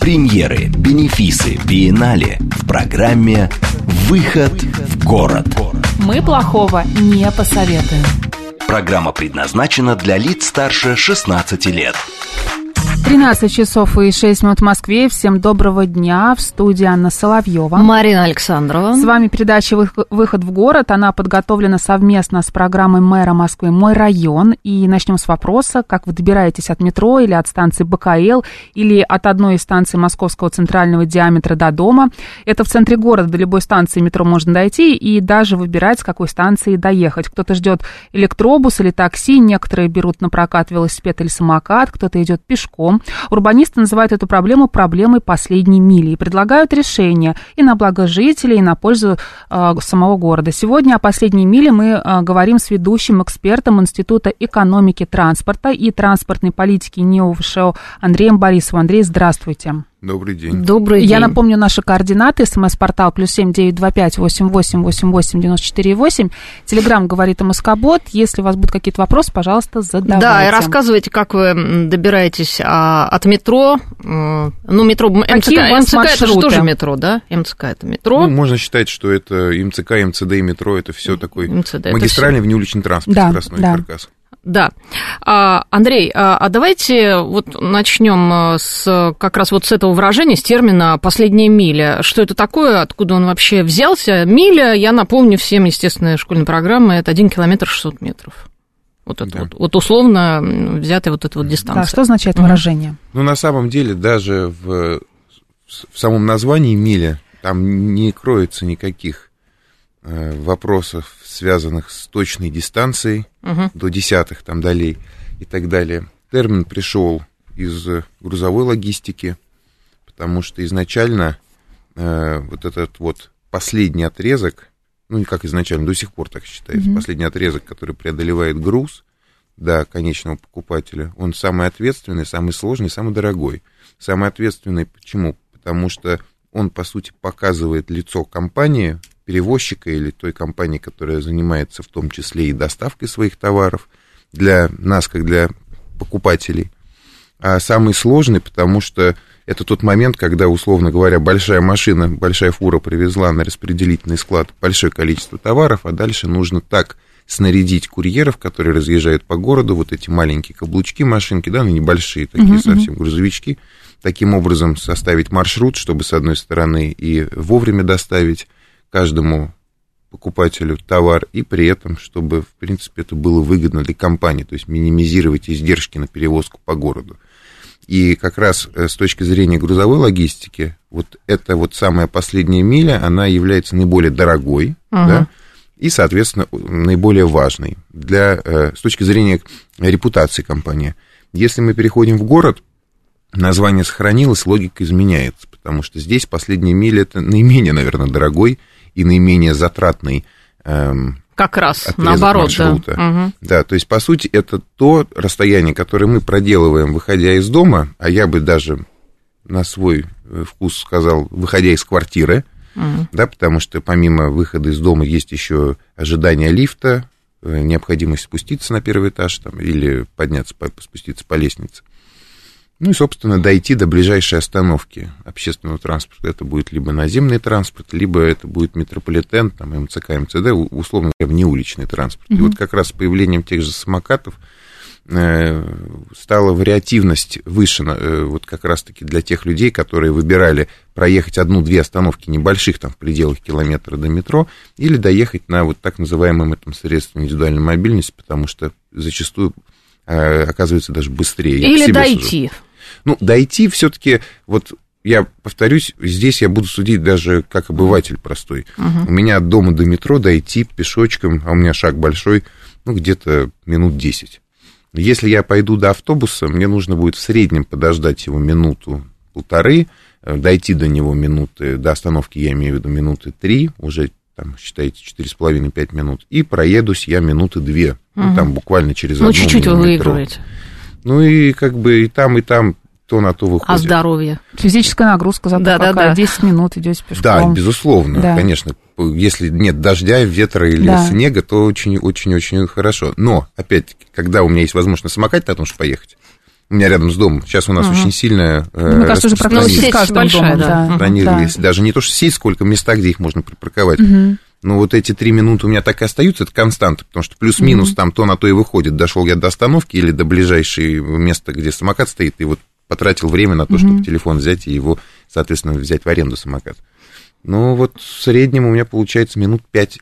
Премьеры, бенефисы, биеннале в программе «Выход в город». Мы плохого не посоветуем. Программа предназначена для лиц старше 16 лет. 13 часов и 6 минут в Москве. Всем доброго дня. В студии Анна Соловьева. Марина Александрова. С вами передача «Выход в город». Она подготовлена совместно с программой мэра Москвы «Мой район». И начнем с вопроса, как вы добираетесь от метро или от станции БКЛ, или от одной из станций московского центрального диаметра до дома. Это в центре города, до любой станции метро можно дойти и даже выбирать, с какой станции доехать. Кто-то ждет электробус или такси, некоторые берут на прокат велосипед или самокат, кто-то идет пешком. Урбанисты называют эту проблему проблемой последней мили и предлагают решения и на благо жителей, и на пользу э, самого города. Сегодня о последней миле мы э, говорим с ведущим экспертом Института экономики транспорта и транспортной политики НИО ВШО Андреем Борисовым. Андрей, здравствуйте. Добрый день. Добрый Я день. напомню наши координаты. СМС-портал плюс семь девять два пять восемь восемь восемь восемь девяносто четыре восемь. Телеграмм говорит МСК-бот. Если у вас будут какие-то вопросы, пожалуйста, задавайте. Да, и рассказывайте, как вы добираетесь а, от метро. Ну, метро МЦК. Какие у вас МЦК это же тоже метро, да? МЦК это метро. Ну, можно считать, что это МЦК, МЦД и метро, это все такой МЦД, это магистральный внеуличный транспорт, Да, скоростной да. каркас. Да. А, Андрей, а, а давайте вот начнем с как раз вот с этого выражения, с термина «последняя миля». Что это такое, откуда он вообще взялся? Миля, я напомню всем, естественно, школьной программы, это 1 километр 600 метров. Вот это Да. вот, вот условно взятая вот эта вот Да, дистанция. что означает Мгм. выражение? Ну, на самом деле, даже в, в самом названии миля там не кроется никаких э, вопросов, связанных с точной дистанцией Мгм. до десятых там долей и так далее. Термин пришел из грузовой логистики, потому что изначально э, вот этот вот последний отрезок, ну, не как изначально, до сих пор так считается, Мгм. последний отрезок, который преодолевает груз до конечного покупателя, он самый ответственный, самый сложный, самый дорогой. Самый ответственный почему? Потому что он, по сути, показывает лицо компании, перевозчика или той компании, которая занимается в том числе и доставкой своих товаров для нас, как для покупателей. А самый сложный, потому что это тот момент, когда, условно говоря, большая машина, большая фура привезла на распределительный склад большое количество товаров, а дальше нужно так снарядить курьеров, которые разъезжают по городу, вот эти маленькие каблучки машинки, да, ну небольшие такие Мгм, совсем грузовички, таким образом составить маршрут, чтобы с одной стороны и вовремя доставить каждому покупателю товар, и при этом, чтобы, в принципе, это было выгодно для компании, то есть минимизировать издержки на перевозку по городу. И как раз э, с точки зрения грузовой логистики, вот эта вот самая последняя миля, она является наиболее дорогой, Ага. да, и, соответственно, наиболее важной для, э, с точки зрения репутации компании. Если мы переходим в город, название сохранилось, логика изменяется, потому что здесь последняя миля это наименее, наверное, дорогой и наименее затратный эм, Как раз, отрезок наоборот, да. маршрута. Мгм. Да, то есть, по сути, это то расстояние, которое мы проделываем, выходя из дома, а я бы даже на свой э, вкус сказал, выходя из квартиры, Мгм. да, потому что помимо выхода из дома есть еще ожидание лифта, э, необходимость спуститься на первый этаж там, или подняться, по- спуститься по лестнице. Ну и, собственно, дойти до ближайшей остановки общественного транспорта. Это будет либо наземный транспорт, либо это будет метрополитен, там, МЦК, МЦД, условно говоря, внеуличный транспорт. И вот как раз с появлением тех же самокатов э, стала вариативность выше, э, вот как раз-таки для тех людей, которые выбирали проехать одну-две остановки небольших, там, в пределах километра до метро, или доехать на вот так называемом этом средстве индивидуальной мобильности, потому что зачастую э, оказывается даже быстрее. Или дойти. сужу. Ну, дойти все-таки, вот я повторюсь, здесь я буду судить даже как обыватель простой. У меня от дома до метро дойти пешочком, а у меня шаг большой, ну, где-то минут 10. Если я пойду до автобуса, мне нужно будет в среднем подождать его минуту-полторы, э, дойти до него минуты, до остановки я имею в виду минуты три, уже там, считаете, 4,5-5 минут, и проедусь я минуты две, Мгм. ну, там буквально через Ну, одну чуть-чуть вы выигрываете. Ну, и как бы и там, и там то на то выходит. А здоровье? Физическая нагрузка зато Да, да, какая. да. 10 минут идете пешком. Да, безусловно, Да. конечно. Если нет дождя, ветра или Да. снега, то очень-очень-очень хорошо. Но, опять-таки, когда у меня есть возможность на самокате на том же поехать, у меня рядом с домом, сейчас у нас Ага. очень сильная э, Мне кажется, уже практически сеть с каждым большая, домом. да. Да, распространились. да. Даже не то, что сеть, сколько места, где их можно припарковать. Мгм. Но вот эти три минуты у меня так и остаются, это константа, потому что плюс-минус там то на то и выходит. Дошел я до остановки или до ближайшего места, где самокат стоит, и вот потратил время на то, чтобы телефон взять и его, соответственно, взять в аренду самокат. Ну, вот в среднем у меня получается минут 5-6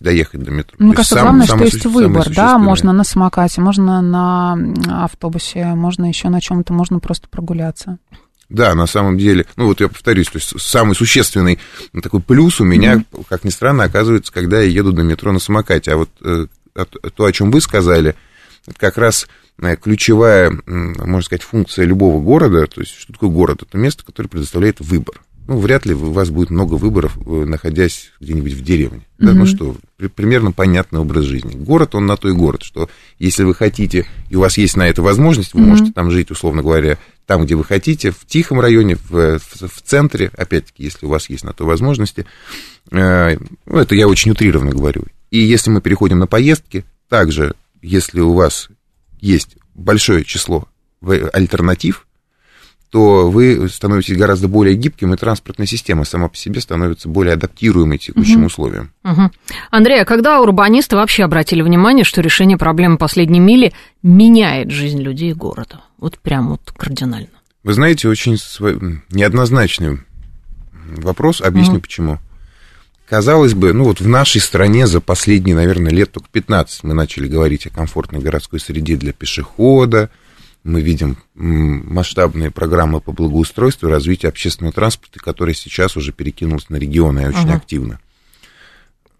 доехать до метро. Мне То есть кажется, сам- главное, что самое есть выбор, да, можно на самокате, можно на автобусе, можно еще на чем-то, можно просто прогуляться. Да, на самом деле, ну вот я повторюсь, то есть самый существенный ну, такой плюс у меня, как ни странно, оказывается, когда я еду до метро на самокате. А вот э, то, о чем вы сказали, это как раз ключевая, м, можно сказать, функция любого города. То есть, что такое город? Это место, которое предоставляет выбор. Ну, вряд ли у вас будет много выборов, э, находясь где-нибудь в деревне. Да, ну что, при- примерно понятный образ жизни. Город, он на то и город, что если вы хотите, и у вас есть на это возможность, вы можете там жить, условно говоря, там, где вы хотите, в тихом районе, в, в- в центре, опять-таки, если у вас есть на то возможности. Э, Ну, это я очень утрированно говорю. И если мы переходим на поездки, также, если у вас есть большое число альтернатив, то вы становитесь гораздо более гибким, и транспортная система сама по себе становится более адаптируемой текущим условиям. Мгм. Андрей, а когда урбанисты вообще обратили внимание, что решение проблемы последней мили меняет жизнь людей города? Вот прям вот кардинально. Вы знаете, очень неоднозначный вопрос, объясню почему. Казалось бы, ну вот в нашей стране за последние, наверное, лет только 15 мы начали говорить о комфортной городской среде для пешехода, мы видим масштабные программы по благоустройству и развитию общественного транспорта, которые сейчас уже перекинулись на регионы и очень Ага. активно.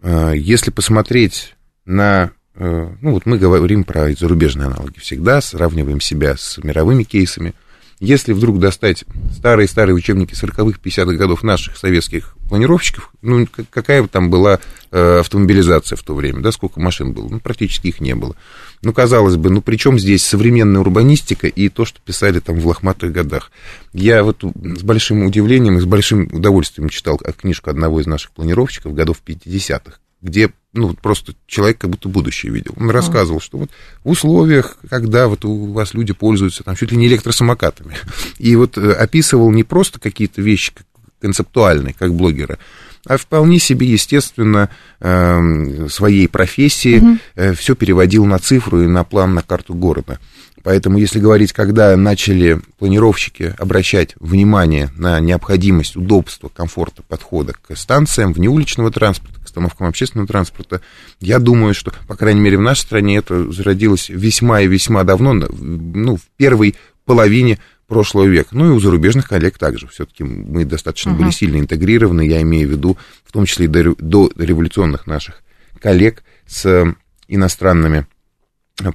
Э, Если посмотреть на... э, Ну, вот мы говорим про зарубежные аналоги всегда, сравниваем себя с мировыми кейсами. Если вдруг достать старые-старые учебники 40-х, 50-х годов наших советских планировщиков, ну, какая там была э, автомобилизация в то время, да, сколько машин было? Ну, практически их не было. Ну, казалось бы, ну, при чем здесь современная урбанистика и то, что писали там в лохматых годах? Я вот с большим удивлением и с большим удовольствием читал книжку одного из наших планировщиков годов 50-х, где ну, просто человек как будто будущее видел. Он рассказывал, что вот в условиях, когда вот у вас люди пользуются там чуть ли не электросамокатами, и вот э, описывал не просто какие-то вещи концептуальные, как блогера, а вполне себе естественно эм, своей профессии все переводил на цифру и на план, на карту города. Поэтому, если говорить, когда начали планировщики обращать внимание на необходимость удобства, комфорта подхода к станциям внеуличного транспорта, к остановкам общественного транспорта, я думаю, что, по крайней мере, в нашей стране это зародилось весьма и весьма давно, ну, в первой половине прошлого века. Ну и у зарубежных коллег также. Все-таки мы достаточно были сильно интегрированы, я имею в виду, в том числе и до, до революционных наших коллег с э, иностранными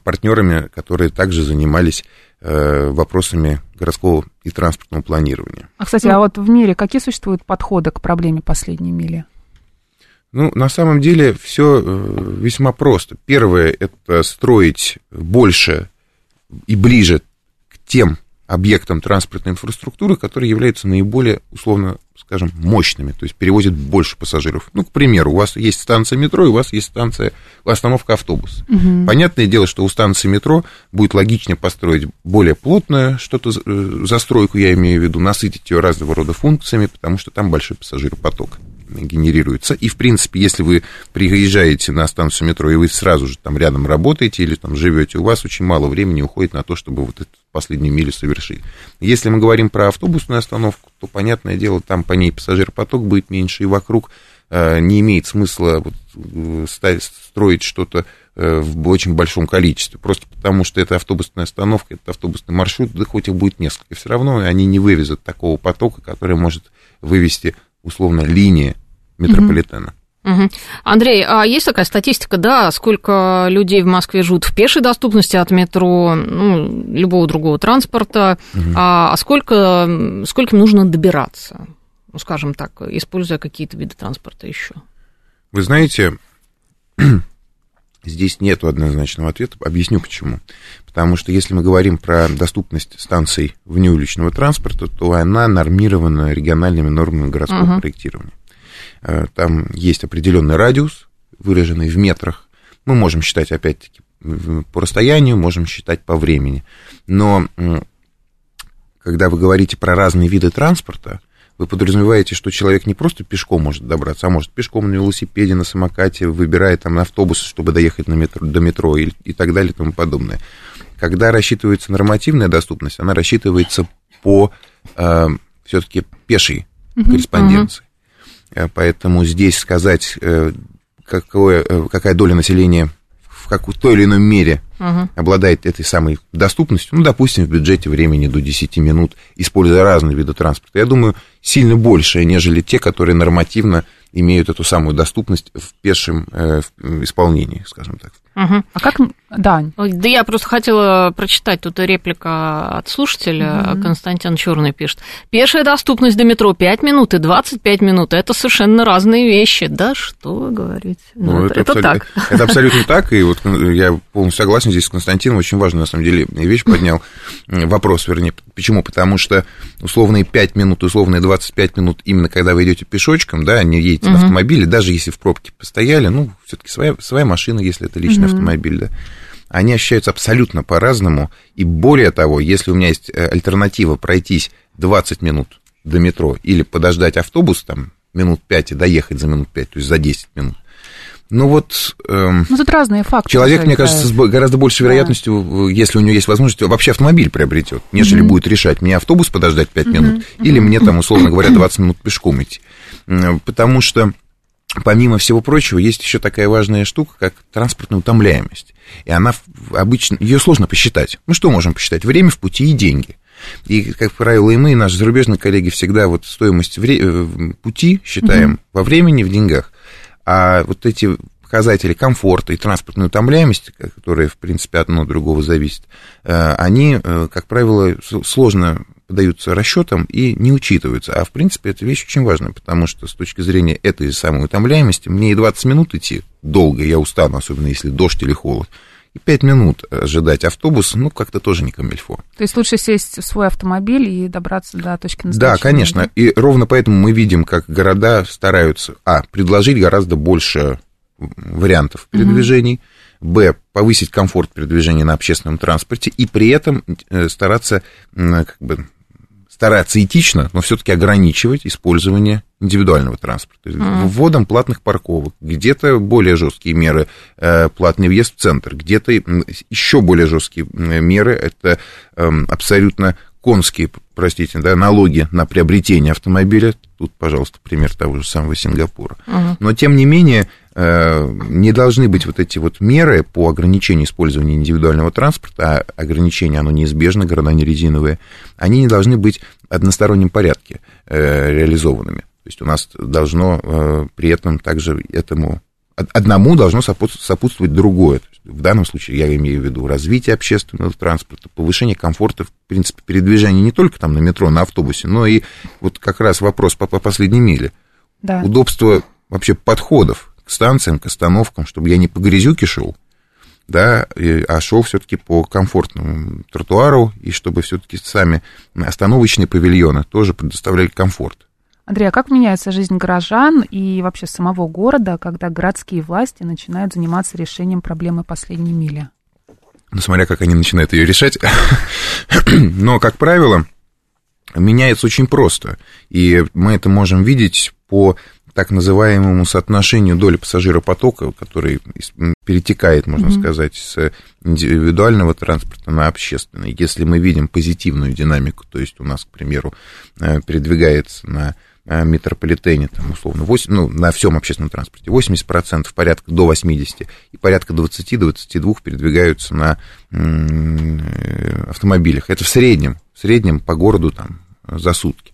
партнерами, которые также занимались э, вопросами городского и транспортного планирования. А, кстати, а вот в мире какие существуют подходы к проблеме последней мили? Ну, на самом деле все весьма просто. Первое – это строить больше и ближе к тем объектам транспортной инфраструктуры, которые являются наиболее, условно скажем, мощными, то есть перевозят больше пассажиров. Ну, к примеру, у вас есть станция метро, и у вас есть станция, остановка автобуса. Понятное дело, что у станции метро будет логичнее построить более плотную что-то, э, застройку, я имею в виду, насытить ее разного рода функциями, потому что там большой пассажиропоток генерируется. И, в принципе, если вы приезжаете на станцию метро, и вы сразу же там рядом работаете или там живете, у вас очень мало времени уходит на то, чтобы вот эту последнюю милю совершить. Если мы говорим про автобусную остановку, то, понятное дело, там по ней пассажиропоток будет меньше, и вокруг э, не имеет смысла вот, э, строить что-то э, в очень большом количестве, просто потому что это автобусная остановка, это автобусный маршрут, да хоть их будет несколько, все равно они не вывезут такого потока, который может вывести, условно, линия метрополитена. Андрей, а есть такая статистика, да, сколько людей в Москве живут в пешей доступности от метро, ну, любого другого транспорта, а, а сколько, сколько нужно добираться, ну, скажем так, используя какие-то виды транспорта еще? Вы знаете, здесь нет однозначного ответа. Объясню почему. Потому что если мы говорим про доступность станций внеуличного транспорта, то она нормирована региональными нормами городского uh-huh. проектирования. Э, там есть определенный радиус, выраженный в метрах. Мы можем считать, опять-таки, по расстоянию, можем считать по времени. Но когда вы говорите про разные виды транспорта, вы подразумеваете, что человек не просто пешком может добраться, а может пешком на велосипеде, на самокате, выбирая там автобус, чтобы доехать на метро, до метро и, и так далее и тому подобное. Когда рассчитывается нормативная доступность, она рассчитывается по э, все-таки пешей uh-huh, корреспонденции. Uh-huh. Поэтому здесь сказать, э, какое, э, какая доля населения в, как, в той или иной мере угу. обладает этой самой доступностью, ну, допустим, в бюджете времени до 10 минут, используя разные виды транспорта, я думаю, сильно большее, нежели те, которые нормативно имеют эту самую доступность в пешем э, в исполнении, скажем так. Угу. А как, да. Да я просто хотела прочитать тут реплика от слушателя. Угу. Константин Черный пишет. Пешая доступность до метро 5 минут и 25 минут. Это совершенно разные вещи. Да что вы говорите? Ну, ну это, это, это так. Это абсолютно так. И вот я полностью согласен здесь с Константином. Очень важную, на самом деле, вещь поднял. Вопрос, вернее. Почему? Потому что условные 5 минут, условные 25 минут, именно когда вы идете пешочком, да, не едете угу. на автомобиле, даже если в пробке постояли, ну, все-таки своя, своя машина, если это личный угу. автомобиль, да, они ощущаются абсолютно по-разному. И более того, если у меня есть э, альтернатива пройтись 20 минут до метро или подождать автобус там минут 5 и доехать за минут 5, то есть за 10 минут, ну вот... Эм, ну, тут разные факты. Человек, мне кажется, с гораздо большей вероятностью, да. если у него есть возможность, вообще автомобиль приобретет, нежели mm-hmm. будет решать, мне автобус подождать 5 mm-hmm. минут mm-hmm. или мне там, условно говоря, 20 минут пешком идти. Потому что помимо всего прочего, есть еще такая важная штука, как транспортная утомляемость. И она обычно, ее сложно посчитать. Мы что можем посчитать? Время в пути и деньги. И, как правило, и мы, и наши зарубежные коллеги всегда вот стоимость вре- э, пути считаем угу. во времени, в деньгах. А вот эти показатели комфорта и транспортной утомляемости, которые, в принципе, одно от другого зависят, э, они, э, как правило, сложно поддаются расчетам и не учитываются. А в принципе эта вещь очень важная, потому что с точки зрения этой самой утомляемости, мне и 20 минут идти долго, я устану, особенно если дождь или холод. И 5 минут ожидать автобус, ну, как-то тоже не камельфо. То есть лучше сесть в свой автомобиль и добраться до точки назначения? Да, конечно. И ровно поэтому мы видим, как города стараются, а, предложить гораздо больше вариантов передвижений, угу. б, повысить комфорт передвижения на общественном транспорте и при этом э, стараться как бы стараться этично, но все-таки ограничивать использование индивидуального транспорта. Mm. Вводом платных парковок, где-то более жесткие меры, э, платный въезд в центр, где-то еще более жесткие меры, это эм, абсолютно конские, простите, да, налоги на приобретение автомобиля. Тут, пожалуйста, пример того же самого Сингапура. Uh-huh. Но, тем не менее, не должны быть вот эти вот меры по ограничению использования индивидуального транспорта, а ограничения, оно неизбежно, города не резиновые, они не должны быть в одностороннем порядке э, реализованными. То есть у нас должно э, при этом также этому одному должно сопутствовать другое. В данном случае я имею в виду развитие общественного транспорта, повышение комфорта, в принципе, передвижения не только там на метро, на автобусе, но и вот как раз вопрос по, по последней миле. Да. Удобство вообще подходов к станциям, к остановкам, чтобы я не по грязюке шел, да, а шел все-таки по комфортному тротуару, и чтобы все-таки сами остановочные павильоны тоже предоставляли комфорт. Андрей, а как меняется жизнь горожан и вообще самого города, когда городские власти начинают заниматься решением проблемы последней мили? Ну, смотря как они начинают ее решать. Но, как правило, меняется очень просто. И мы это можем видеть по так называемому соотношению доли пассажиропотока, который перетекает, можно mm-hmm. сказать, с индивидуального транспорта на общественный. Если мы видим позитивную динамику, то есть у нас, к примеру, э, передвигается на Э, метрополитене, там, условно, 8, ну, на всем общественном транспорте, 80%, порядка до 80%, и порядка 20-22% передвигаются на э, автомобилях. Это в среднем, в среднем по городу там за сутки.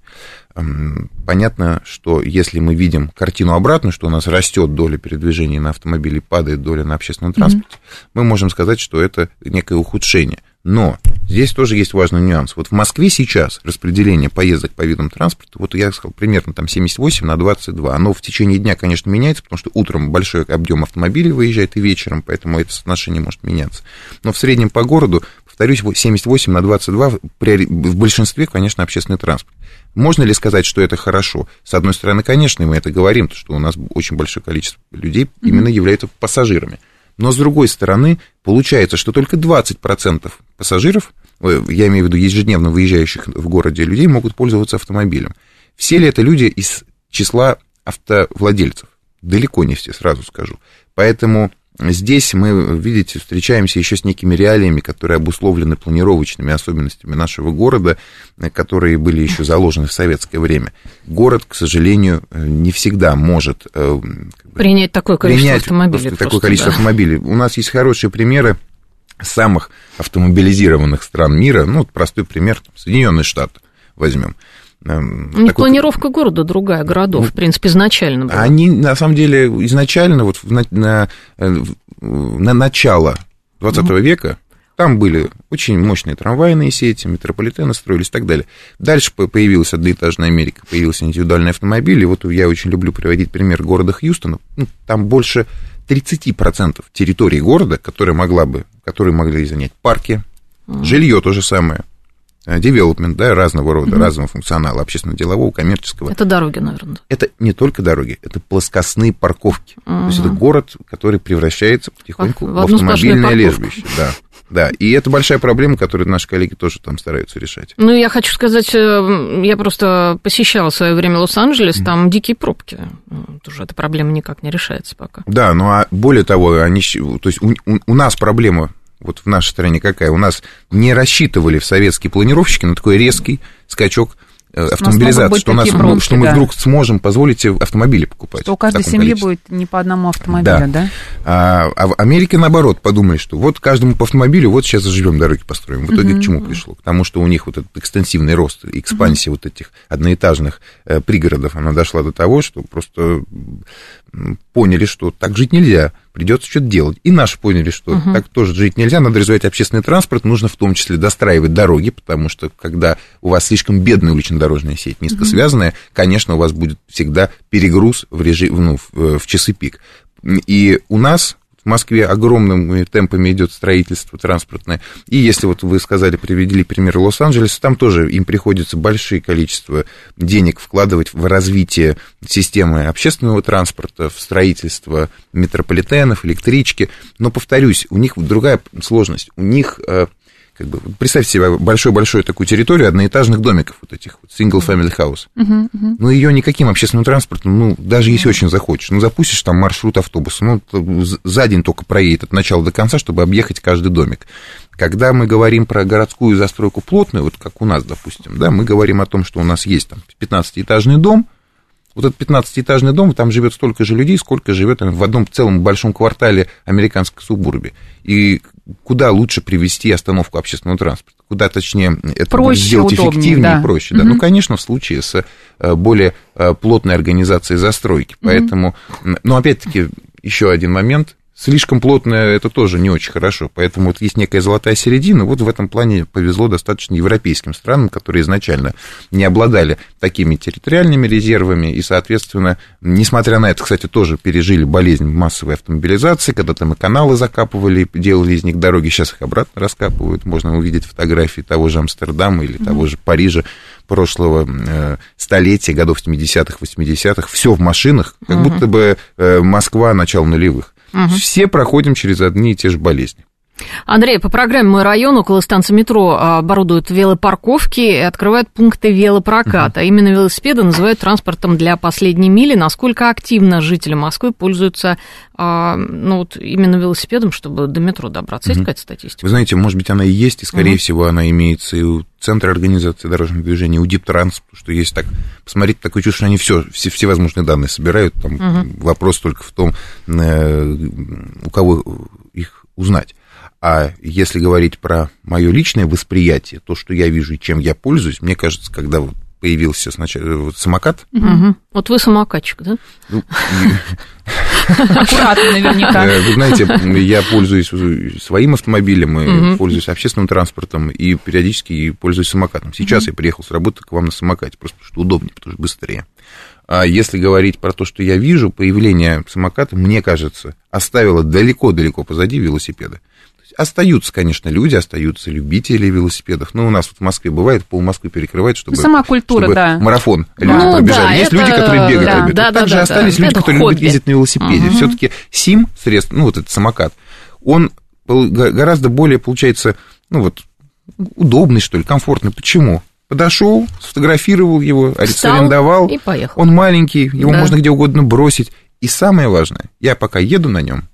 Понятно, что если мы видим картину обратную, что у нас растет доля передвижения на автомобиле, падает доля на общественном транспорте, mm-hmm. мы можем сказать, что это некое ухудшение. Но Здесь тоже есть важный нюанс. Вот в Москве сейчас распределение поездок по видам транспорта, вот я сказал, примерно там 78 на 22. Оно в течение дня, конечно, меняется, потому что утром большой объем автомобилей выезжает и вечером, поэтому это соотношение может меняться. Но в среднем по городу, повторюсь, 78 на 22 в большинстве, конечно, общественный транспорт. Можно ли сказать, что это хорошо? С одной стороны, конечно, мы это говорим, что у нас очень большое количество людей именно являются пассажирами. Но с другой стороны, получается, что только 20% пассажиров, э, я имею в виду ежедневно выезжающих в городе людей, могут пользоваться автомобилем. Все ли это люди из числа автовладельцев? Далеко не все, сразу скажу. Поэтому Здесь мы, видите, встречаемся еще с некими реалиями, которые обусловлены планировочными особенностями нашего города, которые были еще заложены в советское время. Город, к сожалению, не всегда может э, принять такое количество принять автомобилей. Такое просто, количество да. автомобилей. У нас есть хорошие примеры самых автомобилизированных стран мира. Ну, простой пример, Соединенные Штаты возьмем. Эм, такой... планировка города другая, городов, ну, в принципе, изначально была. Они, на самом деле, изначально, вот на, на, э, на начало 20 mm века, там были очень мощные трамвайные сети, метрополитены строились и так далее. Дальше появилась одноэтажная Америка, появился индивидуальный автомобиль. И вот я очень люблю приводить пример города Хьюстона. Ну, там больше 30% территории города, которые, могла бы, которые могли занять парки, mm жилье то же самое, Э, development, да, разного рода, угу. разного функционала, общественно-делового, коммерческого. Это дороги, наверное. Это не только дороги, это плоскостные парковки. Угу. То есть это город, который превращается потихоньку в, в автомобильное лежбище. Да. Да, и это большая проблема, которую наши коллеги тоже там стараются решать. Ну, я хочу сказать, э, я просто посещала в свое время Лос-Анджелес, там дикие пробки. Тоже эта проблема никак не решается пока. Да, ну а более того, они, то есть у, у, у нас проблема вот в нашей стране какая? У нас не рассчитывали в советские планировщики на такой резкий скачок э, автомобилизации, что, у нас, бронки, что мы да. вдруг сможем позволить автомобили покупать. Что у каждой семьи количестве. будет не по одному автомобилю, да? да? А, а в Америке, наоборот, подумали, что вот каждому по автомобилю, вот сейчас заживем дороги, построим. В итоге uh-huh. к чему пришло? К тому, что у них вот этот экстенсивный рост, экспансия uh-huh. вот этих одноэтажных э, пригородов, она дошла до того, что просто поняли, что так жить нельзя, придется что-то делать. И наши поняли, что угу. так тоже жить нельзя, надо развивать общественный транспорт, нужно в том числе достраивать дороги, потому что когда у вас слишком бедная улично-дорожная сеть, низко связанная, угу. конечно, у вас будет всегда перегруз в, режим, ну, в, в часы пик. И у нас в Москве огромными темпами идет строительство транспортное. И если вот вы сказали, привели пример Лос-Анджелеса, там тоже им приходится большое количество денег вкладывать в развитие системы общественного транспорта, в строительство метрополитенов, электрички. Но, повторюсь, у них другая сложность. У них э, как бы, представьте себе большую-большую такую территорию одноэтажных домиков, вот этих вот, single family house. Uh-huh, uh-huh. Ну, ее никаким общественным транспортом, ну, даже если uh-huh. очень захочешь, ну, запустишь там маршрут автобуса, ну, за день только проедет от начала до конца, чтобы объехать каждый домик. Когда мы говорим про городскую застройку плотную, вот как у нас, допустим, да, мы говорим о том, что у нас есть там 15-этажный дом, вот этот 15-этажный дом, там живет столько же людей, сколько живет в одном целом большом квартале американской субурбии. И куда лучше привести остановку общественного транспорта? Куда, точнее, это проще, сделать удобнее, эффективнее да. и проще? Да? Угу. Ну, конечно, в случае с э, более э, плотной организацией застройки. Поэтому, угу. но опять-таки, еще один момент слишком плотное это тоже не очень хорошо. Поэтому вот есть некая золотая середина. Вот в этом плане повезло достаточно европейским странам, которые изначально не обладали такими территориальными резервами и, соответственно, несмотря на это, кстати, тоже пережили болезнь массовой автомобилизации, когда там и каналы закапывали, делали из них дороги, сейчас их обратно раскапывают. Можно увидеть фотографии того же Амстердама или mm-hmm. того же Парижа прошлого э, столетия, годов 70-х, 80-х, все в машинах, как mm-hmm. будто бы э, Москва начала нулевых. Угу. Все проходим через одни и те же болезни. Андрей, по программе «Мой район» около станции метро оборудуют велопарковки и открывают пункты велопроката. Uh-huh. Именно велосипеды называют транспортом для последней мили. Насколько активно жители Москвы пользуются а, ну, вот именно велосипедом, чтобы до метро добраться? Uh-huh. Есть какая-то статистика? Вы знаете, может быть, она и есть, и, скорее uh-huh. всего, она имеется и у Центра организации дорожного движения, у Диптранс, что есть так... Посмотрите, такое чувство, что они все, все, все возможные данные собирают. Там uh-huh. Вопрос только в том, э, у кого их узнать. А если говорить про мое личное восприятие, то, что я вижу и чем я пользуюсь, мне кажется, когда вот появился сначала вот самокат. Угу. Вот вы самокатчик, да? Ну, Аккуратно наверняка. Э, вы знаете, я пользуюсь своим автомобилем, и пользуюсь общественным транспортом, и периодически пользуюсь самокатом. Сейчас я приехал с работы к вам на самокате, просто потому что удобнее, потому что быстрее. А если говорить про то, что я вижу, появление самоката, мне кажется, оставило далеко-далеко позади велосипеда. Остаются, конечно, люди, остаются любители велосипедов. Но у нас вот в Москве бывает, пол Москвы перекрывает, чтобы, Сама культура, чтобы да. марафон люди ну, пробежали. Да, Есть это... люди, которые бегают. Да, любят. да, вот да, также да, остались да. люди, Это которые хобби. любят ездить на велосипеде. Угу. Все-таки СИМ, средств, ну вот этот самокат, он гораздо более, получается, ну вот, удобный, что ли, комфортный. Почему? Подошел, сфотографировал его, Встал арендовал. и поехал. Он маленький, его Да. можно где угодно бросить. И самое важное, я пока еду на нем,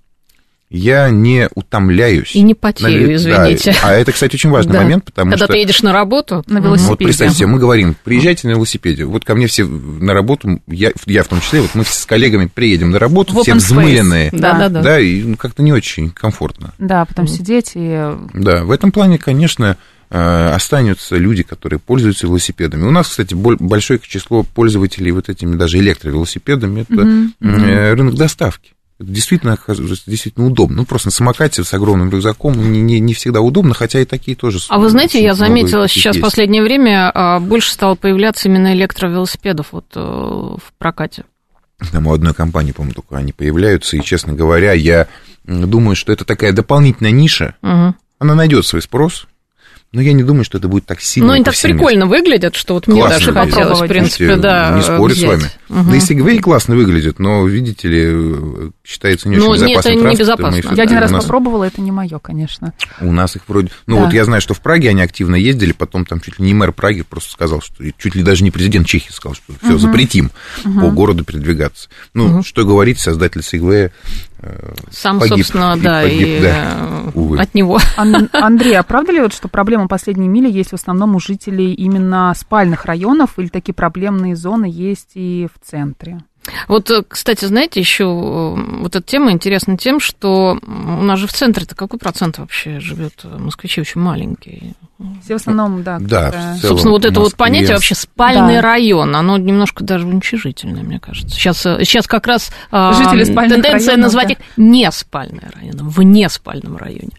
я не утомляюсь. И не потею, Да, извините. а это, кстати, очень важный Да. момент, потому Когда что... ты едешь на работу, На велосипеде. Вот представьте себе, мы говорим, приезжайте на велосипеде. Вот ко мне все на работу, я, я в том числе, вот мы с коллегами приедем на работу, В все взмыленные. Да, да, да. Да, и ну, как-то не очень комфортно. Да, потом сидеть и... Да, в этом плане, конечно, э, останутся люди, которые пользуются велосипедами. У нас, кстати, боль- большое число пользователей вот этими даже электровелосипедами, это э, рынок доставки. Это действительно, действительно удобно. Ну, просто на самокате с огромным рюкзаком не, не, не всегда удобно, хотя и такие тоже. А вы знаете, я заметила сейчас в последнее время а, больше стало появляться именно электровелосипедов вот э, в прокате. Там у одной компании, по-моему, только они появляются, и, честно говоря, я думаю, что это такая дополнительная ниша, Мгм. она найдет свой спрос, но я не думаю, что это будет так сильно Ну, они так прикольно выглядят, что вот мне Классно даже хотелось, в принципе, да, Не спорю с взять. вами. Мгм. Да и Segway классно выглядит, но, видите ли, считается не Ну, очень нет, безопасным это транспортом, небезопасно. Я один раз нас, попробовала, это не мое, конечно. У нас их вроде... Ну, Да. вот я знаю, что в Праге они активно ездили, потом там чуть ли не мэр Праги просто сказал, что... Чуть ли даже не президент Чехии сказал, что все, запретим по городу передвигаться. Ну, что говорить, создатель Segway э, Сам, погиб, собственно, и да, погиб, и да, э, увы. от него. Ан- Андрей, а правда ли, вот, что проблема последней мили есть в основном у жителей именно спальных районов, или такие проблемные зоны есть и в центре? Вот, э, кстати, знаете, еще э, вот эта тема интересна тем, что у нас же в центре-то какой процент вообще живет москвичи очень маленькие. Все в основном, да. Да, в целом Собственно, вот это вот Москве- понятие вообще спальный Да. район, оно немножко даже уничижительное, мне кажется. Сейчас, сейчас как раз а, Жители тенденция районов, назвать да. их не спальные районы, в неспальном районе.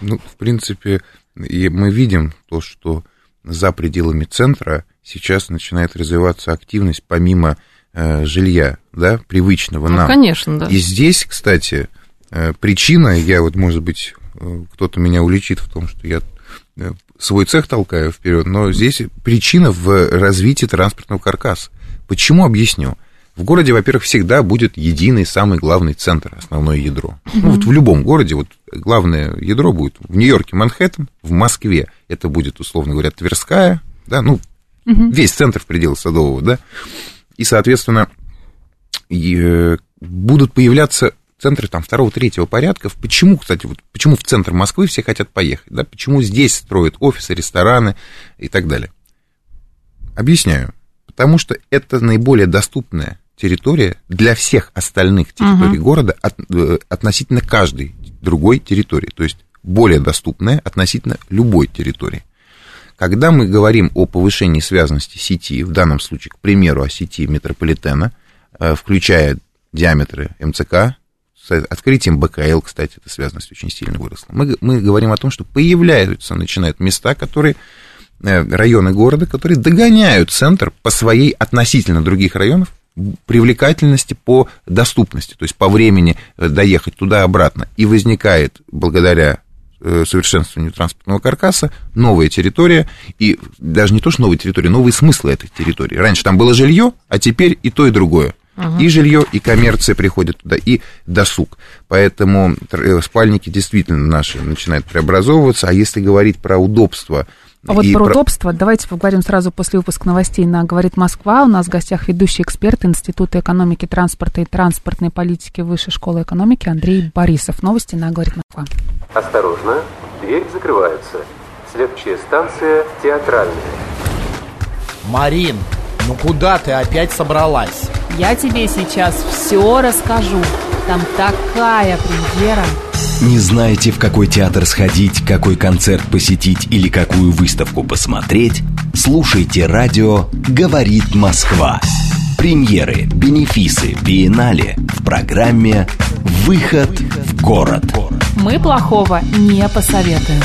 Ну, в принципе, и мы видим то, что за пределами центра сейчас начинает развиваться активность помимо э, жилья, да, привычного Ну, нам. конечно, да. И здесь, кстати, э, причина, я вот, может быть, э, кто-то меня уличит в том, что я э, свой цех толкаю вперед, но здесь причина в развитии транспортного каркаса. Почему объясню? В городе, во-первых, всегда будет единый самый главный центр, основное ядро. Ну, вот в любом городе вот главное ядро будет в Нью-Йорке Манхэттен, в Москве это будет, условно говоря, Тверская, да, ну, весь центр в пределах Садового, да, и, соответственно, и, э, будут появляться центры там второго, третьего порядка. Почему, кстати, вот почему в центр Москвы все хотят поехать, да, почему здесь строят офисы, рестораны и так далее? Объясняю. Потому что это наиболее доступная территория для всех остальных территорий города от- э, относительно каждой другой территории. То есть более доступная относительно любой территории. Когда мы говорим о повышении связанности сети, в данном случае, к примеру, о сети метрополитена, э, включая диаметры МЦК, с открытием БКЛ, кстати, эта связанность очень сильно выросла, мы, мы говорим о том, что появляются, начинают места, которые, э, районы города, которые догоняют центр по своей относительно других районов привлекательности по доступности, то есть по времени э, доехать туда-обратно. И возникает, благодаря совершенствованию транспортного каркаса, новая территория, и даже не то, что новая территория, новые смыслы этой территории. Раньше там было жилье, а теперь и то, и другое. И жилье, и коммерция приходит туда, и досуг. Поэтому э, спальники действительно наши начинают преобразовываться. А если говорить про удобство... А вот и про удобство давайте поговорим сразу после выпуска новостей на «Говорит Москва». У нас в гостях ведущий эксперт Института экономики, транспорта и транспортной политики Высшей школы экономики Андрей Борисов. Новости на «Говорит Москва». Осторожно, дверь закрывается. Следующая станция театральная. Марин, ну куда ты опять собралась? Я тебе сейчас все расскажу. Там такая премьера. Не знаете, в какой театр сходить, какой концерт посетить или какую выставку посмотреть? Слушайте радио «Говорит Москва». Премьеры, бенефисы, биеннале в программе «Выход в город». Мы плохого не посоветуем.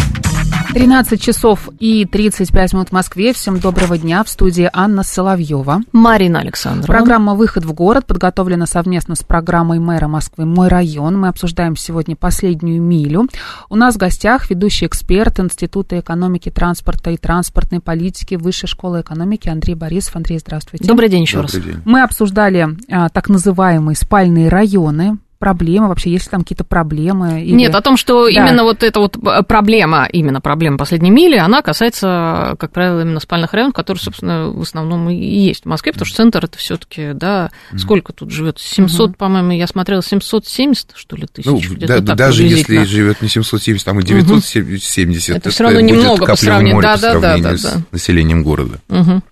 13 часов и 35 минут в Москве. Всем доброго дня. В студии Анна Соловьева. Марина Александровна. Программа «Выход в город» подготовлена совместно с программой мэра Москвы «Мой район». Мы обсуждаем сегодня последнюю милю. У нас в гостях ведущий эксперт Института экономики, транспорта и транспортной политики Высшей школы экономики Андрей Борисов. Андрей, здравствуйте. Добрый день еще Добрый раз. день. Мы обсуждали а, так называемые спальные районы. Проблемы вообще, есть ли там какие-то проблемы? или- Нет, о том, что Да. именно вот эта вот э, проблема, именно проблема последней мили, она касается, как правило, именно спальных районов, которые, собственно, в основном и есть в Москве, потому что центр это все-таки, да, сколько тут живет? 700, по-моему, я смотрела, 770, что ли, тысяч? Ну, да- так даже если живет не 770, там и 970, Это всё равно будет немного по сравнению- море да, по да, да, сравнению да, с да. населением города. Мгм.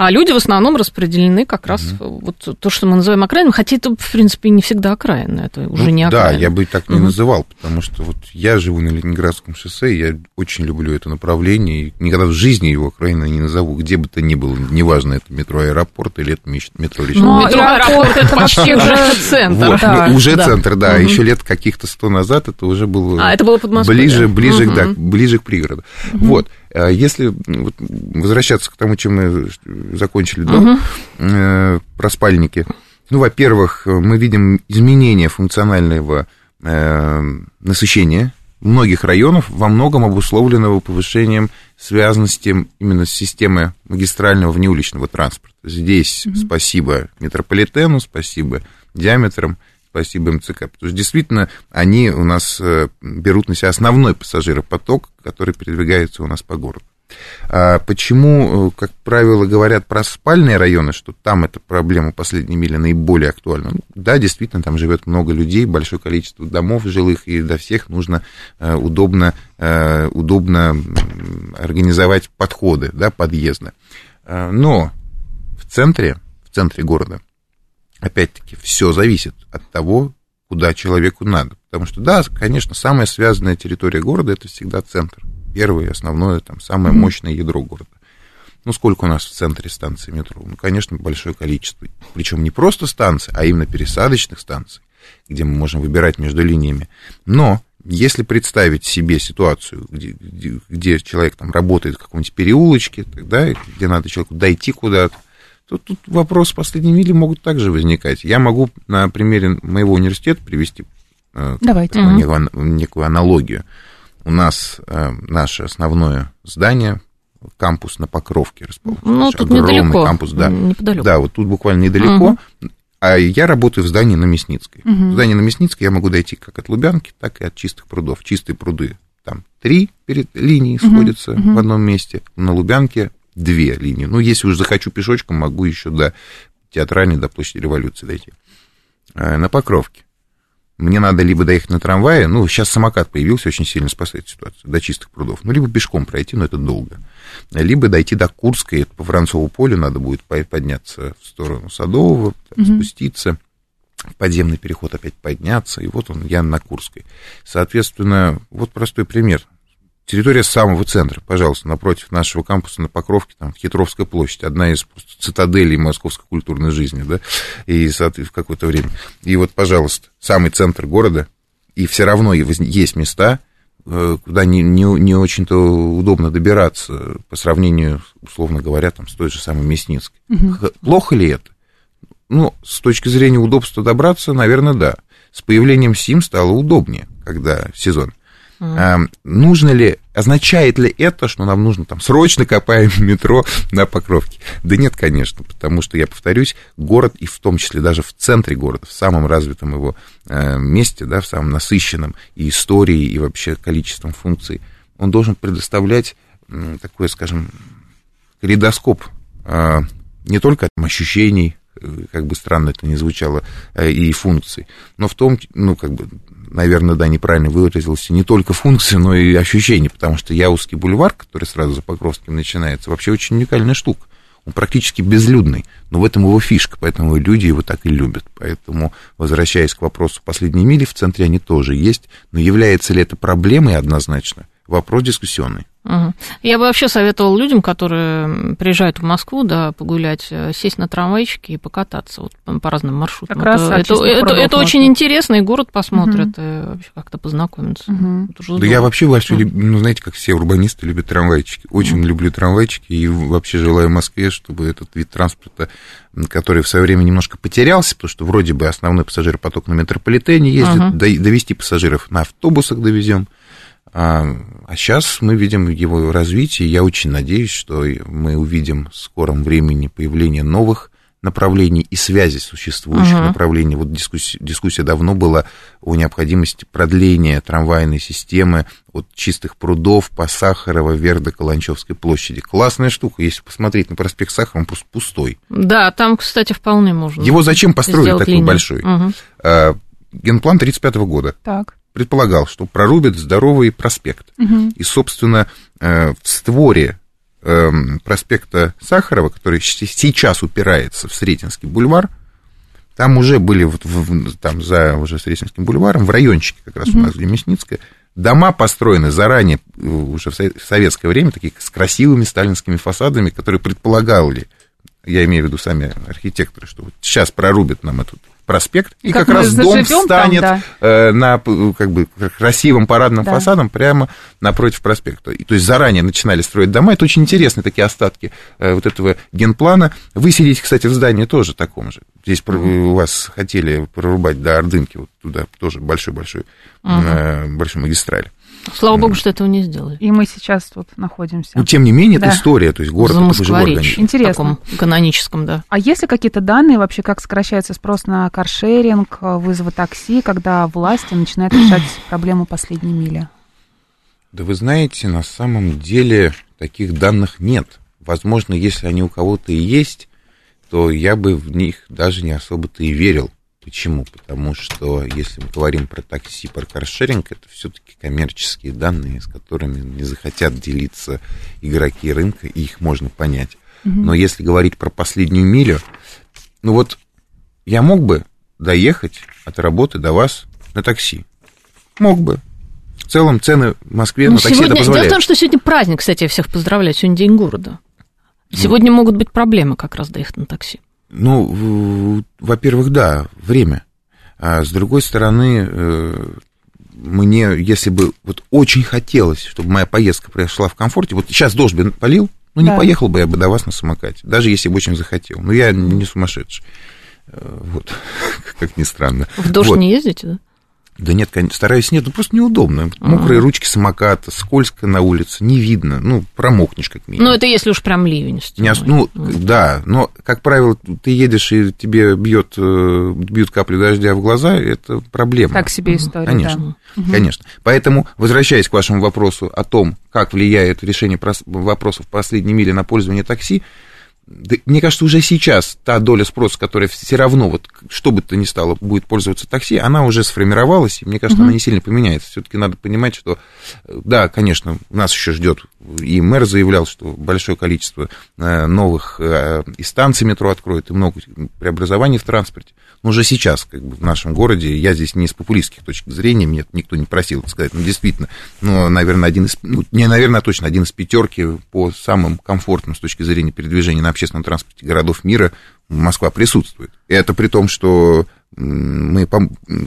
А люди в основном распределены как раз вот то, что мы называем окраином, хотя это, в принципе, не всегда окраина, это уже Ну, не да, окраина. я бы так не Мгм. называл, потому что вот я живу на Ленинградском шоссе, и я очень люблю это направление, и никогда в жизни его окраиной не назову, где бы то ни было, неважно, это метро аэропорт или это метро лично. Ну, метро аэропорт это вообще уже центр. Вот, да, ну, уже да. центр, да, еще лет каких-то сто назад это уже было А, это было Подмосковье. ближе, ближе, Мгм. да, ближе к пригороду. Вот, а если ну, вот, возвращаться к тому, чем мы закончили до, э, про спальники. Ну, во-первых, мы видим изменение функционального э, насыщения многих районов, во многом обусловленного повышением связанности именно с системой магистрального внеуличного транспорта. Здесь спасибо метрополитену, спасибо диаметрам, спасибо МЦК. Потому что действительно они у нас э, берут на себя основной пассажиропоток, который передвигается у нас по городу. А почему, э, как правило, говорят про спальные районы, что там эта проблема последней мили наиболее актуальна? Ну, да, действительно, там живет много людей, большое количество домов жилых, и до всех нужно э, удобно, удобно организовать подходы, да, подъезды. Но в центре, в центре города, опять-таки, все зависит от того, куда человеку надо. Потому что, да, конечно, самая связанная территория города это всегда центр. Первое, основное, там, самое мощное ядро города. Ну, сколько у нас в центре станций метро? Ну, конечно, большое количество. Причем не просто станций, а именно пересадочных станций, где мы можем выбирать между линиями. Но если представить себе ситуацию, где, где, где человек там работает в каком-нибудь переулочке, да, где надо человеку дойти куда-то, то тут вопросы последней мили могут также возникать. Я могу на примере моего университета привести э, Давайте. некую, некую аналогию. У нас э, наше основное здание, кампус на Покровке расположен. Ну, тут огромный недалеко. кампус, да. Неподалеку. Да, вот тут буквально недалеко. А я работаю в здании на Мясницкой. В здании на Мясницкой я могу дойти как от Лубянки, так и от чистых прудов. Чистые пруды там три перед линии сходятся в одном месте. На Лубянке две линии. Ну, если уж захочу пешочком, могу еще до театральной, до площади революции дойти. А, На Покровке. Мне надо либо доехать на трамвае, ну, сейчас самокат появился, очень сильно спасает ситуацию, до чистых прудов, ну, либо пешком пройти, но это долго. Либо дойти до Курской, по Францову полю надо будет по- подняться в сторону Садового, там, спуститься, в подземный переход опять подняться, и вот он, я на Курской. Соответственно, вот простой пример. Территория самого центра, пожалуйста, напротив нашего кампуса на Покровке, там, Хитровская площадь, одна из цитаделей московской культурной жизни, да, и в какое-то время. И вот, пожалуйста, самый центр города, и все равно есть места, э, куда не, не, не очень-то удобно добираться по сравнению, условно говоря, там, с той же самой Мясницкой. Х- Плохо ли это? Ну, с точки зрения удобства добраться, наверное, да. С появлением СИМ стало удобнее, когда сезон. А, нужно ли, означает ли это, что нам нужно там срочно копаем метро на Покровке? Да нет, конечно, потому что, я повторюсь, город, и в том числе даже в центре города, в самом развитом его э, месте, да, в самом насыщенном и историей, и вообще количеством функций, он должен предоставлять м, такое, скажем, калейдоскоп а, не только ощущений, э, как бы странно это ни звучало, э, и функций, но в том, ну, как бы, наверное, да, неправильно выразился, не только функции, но и ощущения, потому что Яузский бульвар, который сразу за Покровским начинается, вообще очень уникальная штука. он практически безлюдный, но в этом его фишка, поэтому люди его так и любят. Поэтому, возвращаясь к вопросу последней мили, в центре они тоже есть, но является ли это проблемой однозначно? Вопрос дискуссионный. Угу. Я бы вообще советовал людям, которые приезжают в Москву, да, погулять, э, сесть на трамвайчики и покататься вот по, разным маршрутам. Как раз это, это, это, это очень интересно, и город посмотрят, угу. и вообще как-то познакомиться. Угу. Да я вообще большой, угу. ну, знаете, как все урбанисты любят трамвайчики. Очень угу. люблю трамвайчики, и вообще желаю Москве, чтобы этот вид транспорта, который в свое время немножко потерялся, потому что вроде бы основной пассажиропоток на метрополитене ездит, угу. довести пассажиров на автобусах довезем, а, а сейчас мы видим его развитие. Я очень надеюсь, что мы увидим в скором времени появление новых направлений и связи существующих uh-huh. направлений. Вот дискуссия, дискуссия давно была о необходимости продления трамвайной системы от чистых прудов по Сахарова вверх до Каланчевской площади. Классная штука. Если посмотреть на проспект Сахарова, он просто пустой. Да, там, кстати, вполне можно. Его зачем построили такой линию? большой? Uh-huh. Генплан 35 года. Так предполагал, что прорубят здоровый проспект. Угу. И, собственно, э, в створе эм, проспекта Сахарова, который сейчас упирается в Сретенский бульвар, там уже были, вот в, там за уже Сретенским бульваром, в райончике как раз угу. у нас, где Мясницкая, дома построены заранее, э, уже в советское время, такие с красивыми сталинскими фасадами, которые предполагали, я имею в виду сами архитекторы, что вот сейчас прорубят нам этот проспект, и, и как, как раз дом станет там, да. э, на как бы красивым парадным да. фасадом прямо напротив проспекта. И, то есть заранее начинали строить дома. Это очень интересные такие остатки э, вот этого генплана. Вы сидите, кстати, в здании тоже таком же. Здесь mm-hmm. у вас хотели прорубать до Ордынки, вот туда тоже большой-большой, mm-hmm. э, большой магистраль. Слава богу, что этого не сделали. И мы сейчас тут находимся. Но, тем не менее, да. это история, то есть город это уже город. Интересно. В таком каноническом, да. А есть ли какие-то данные вообще, как сокращается спрос на каршеринг, вызовы такси, когда власти начинают решать проблему последней мили? Да вы знаете, на самом деле таких данных нет. Возможно, если они у кого-то и есть, то я бы в них даже не особо-то и верил. Почему? Потому что если мы говорим про такси, про каршеринг, это все-таки коммерческие данные, с которыми не захотят делиться игроки рынка, и их можно понять. Угу. Но если говорить про последнюю милю, ну вот я мог бы доехать от работы до вас на такси. Мог бы. В целом цены в Москве ну, на такси сегодня, это позволяет. Дело в том, что сегодня праздник, кстати, я всех поздравляю. Сегодня день города. Сегодня ну, могут быть проблемы как раз доехать на такси. Ну, во-первых, да, время. А с другой стороны, э, мне, если бы вот очень хотелось, чтобы моя поездка прошла в комфорте, вот сейчас дождь бы полил, ну, не да. поехал бы я бы до вас на самокате, даже если бы очень захотел. Но я не сумасшедший. Э, вот, как ни странно. В дождь вот. не ездите, да? Да нет, стараюсь нет, ну просто неудобно. Мокрые ручки самоката, скользко на улице, не видно. Ну, промокнешь как минимум. Ну, это если уж прям ливень. Не, ну, да, но, как правило, ты едешь, и тебе бьет, э, бьют капли дождя в глаза, это проблема. Так себе история, Конечно, да. конечно. Поэтому, возвращаясь к вашему вопросу о том, как влияет решение вопросов последней мили на пользование такси, мне кажется, уже сейчас та доля спроса, которая все равно, вот, что бы то ни стало, будет пользоваться такси, она уже сформировалась, и мне кажется, mm-hmm. она не сильно поменяется. Все-таки надо понимать, что, да, конечно, нас еще ждет, и мэр заявлял, что большое количество э, новых э, и станций метро откроет, и много преобразований в транспорте. Но уже сейчас, как бы, в нашем городе, я здесь не с популистских точек зрения, меня никто не просил это сказать, но действительно, но, наверное, один из, ну, не, наверное, точно один из пятерки по самым комфортным с точки зрения передвижения на общественном транспорте городов мира Москва присутствует. И это при том, что мы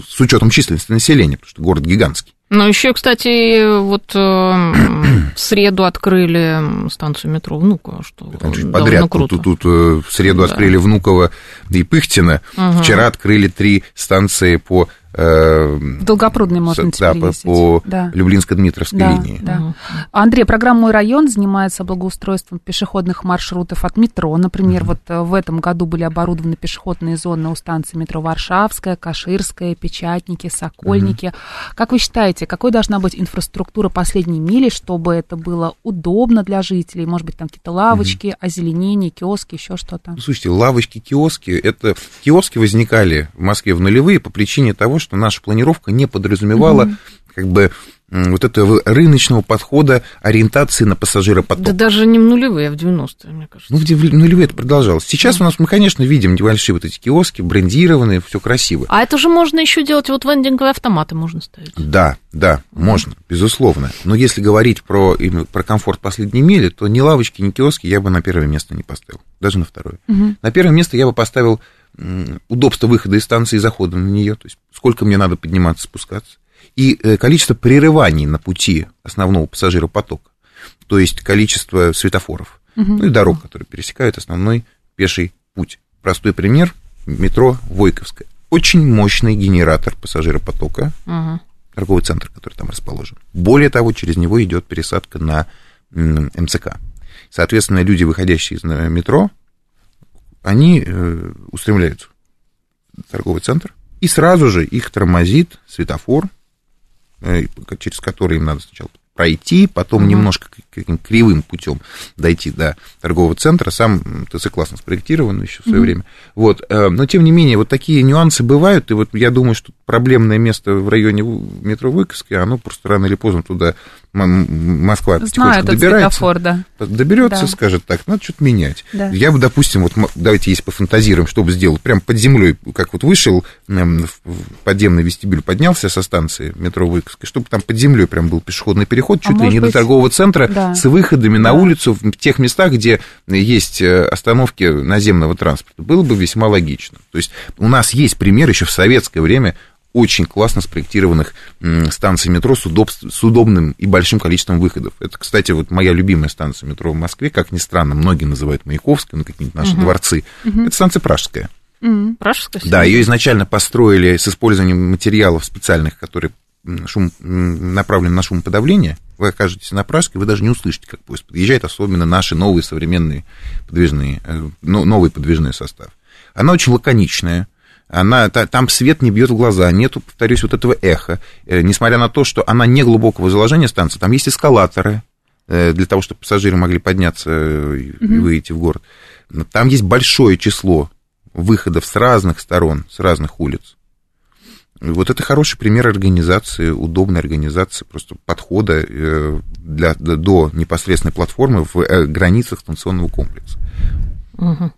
с учетом численности населения, потому что город гигантский. Ну, еще, кстати, вот э, в среду открыли станцию метро Внуково, что Там чуть подряд. Круто. Тут, тут, тут э, в среду да. открыли Внуково и Пыхтина. Угу. Вчера открыли три станции по в Долгопрудный можно да, по, по да. Люблинско-Дмитровской да, линии. Да. Угу. Андрей, программа «Мой район» занимается благоустройством пешеходных маршрутов от метро. Например, угу. вот э, в этом году были оборудованы пешеходные зоны у станции метро Варшавская, Каширская, Печатники, Сокольники. Угу. Как вы считаете, какой должна быть инфраструктура последней мили, чтобы это было удобно для жителей? Может быть, там какие-то лавочки, угу. озеленение, киоски, еще что-то? Слушайте, лавочки, киоски, это киоски возникали в Москве в нулевые по причине того, что наша планировка не подразумевала mm-hmm. как бы вот этого рыночного подхода, ориентации на пассажиропоток. Да даже не в нулевые, а в 90-е, мне кажется. Ну, в нулевые это продолжалось. Сейчас у нас мы, конечно, видим небольшие вот эти киоски, брендированные, все красиво. А это же можно еще делать, вот вендинговые автоматы можно ставить. Да, да, можно, безусловно. Но если говорить про, именно про комфорт последней мили, то ни лавочки, ни киоски я бы на первое место не поставил, даже на второе. Мгм. На первое место я бы поставил удобство выхода из станции и захода на нее, то есть сколько мне надо подниматься, спускаться, и э, количество прерываний на пути основного пассажиропотока, то есть количество светофоров, ну и дорог, которые пересекают основной пеший путь. Простой пример – метро Войковская. Очень мощный генератор пассажиропотока, Мгм. торговый центр, который там расположен. Более того, через него идет пересадка на МЦК. Соответственно, люди, выходящие из э, метро, они э, устремляются в торговый центр, и сразу же их тормозит светофор, э, через который им надо сначала пройти, потом немножко к- каким кривым путем дойти до торгового центра. Сам ТЦ классно спроектирован еще в свое время. Вот. э, Но, тем не менее, вот такие нюансы бывают, и вот я думаю, что проблемное место в районе метро Выковская, оно просто рано или поздно туда Москва Знаю этот добирается светофор, да. доберется, Да. скажет так, надо что-то менять. Да. Я бы, допустим, вот давайте если пофантазируем, что бы сделал, прям под землей, как вот вышел в подземный вестибюль, поднялся со станции метро Выковской, чтобы там под землей прям был пешеходный переход, А чуть ли может не до быть, торгового центра, да. с выходами на Да. улицу в тех местах, где есть э, остановки наземного транспорта. Было бы весьма логично. То есть у нас есть пример еще в советское время очень классно спроектированных станций метро с, удобств- с удобным и большим количеством выходов. Это, кстати, вот моя любимая станция метро в Москве, как ни странно, многие называют Маяковской, ну, какие-нибудь наши дворцы. Это станция Пражская. М. Пражская? Да, ее изначально построили с использованием материалов специальных, которые шум, м, направлены на шумоподавление. Вы окажетесь на Пражской, вы даже не услышите, как поезд подъезжает, особенно наши новые современные подвижные, э, но- новый подвижной состав. Она очень лаконичная, она, та- там свет не бьет в глаза, нету, повторюсь, вот этого эха. Э, Несмотря на то, что она не глубокого заложения станции, там есть эскалаторы э, для того, чтобы пассажиры могли подняться э, и выйти в город. Там есть большое число выходов с разных сторон, с разных улиц. Вот это хороший пример организации, удобной организации просто подхода для, до непосредственной платформы в границах станционного комплекса. Мгм.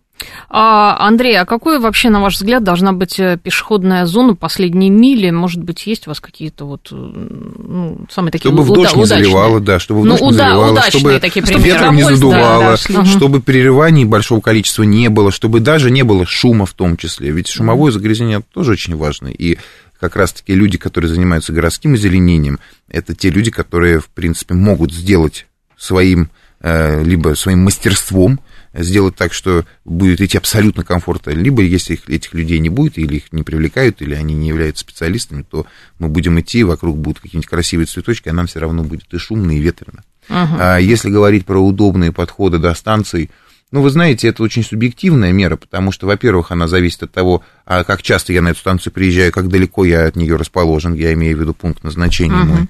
А, Андрей, а какой вообще, на ваш взгляд, должна быть э, пешеходная зона последней мили? Может быть, есть у вас какие-то вот, ну, самые такие Чтобы уда- дождь не удачные? заливало, да, чтобы в Ну, не уда- заливало, чтобы, такие чтобы примеры. ветром не задувало, да, шли. чтобы переливаний большого количества не было, чтобы даже не было шума в том числе. Ведь шумовое загрязнение тоже очень важно. И как раз-таки люди, которые занимаются городским озеленением, это те люди, которые, в принципе, могут сделать своим, э, либо своим мастерством, сделать так, что будет идти абсолютно комфортно, либо если их- этих людей не будет, или их не привлекают, или они не являются специалистами, то мы будем идти, вокруг будут какие-нибудь красивые цветочки, а нам все равно будет и шумно, и ветрено. Мгм. А если говорить про удобные подходы до станций, ну, вы знаете, это очень субъективная мера, потому что, во-первых, она зависит от того, а как часто я на эту станцию приезжаю, как далеко я от нее расположен, я имею в виду пункт назначения Мгм. мой.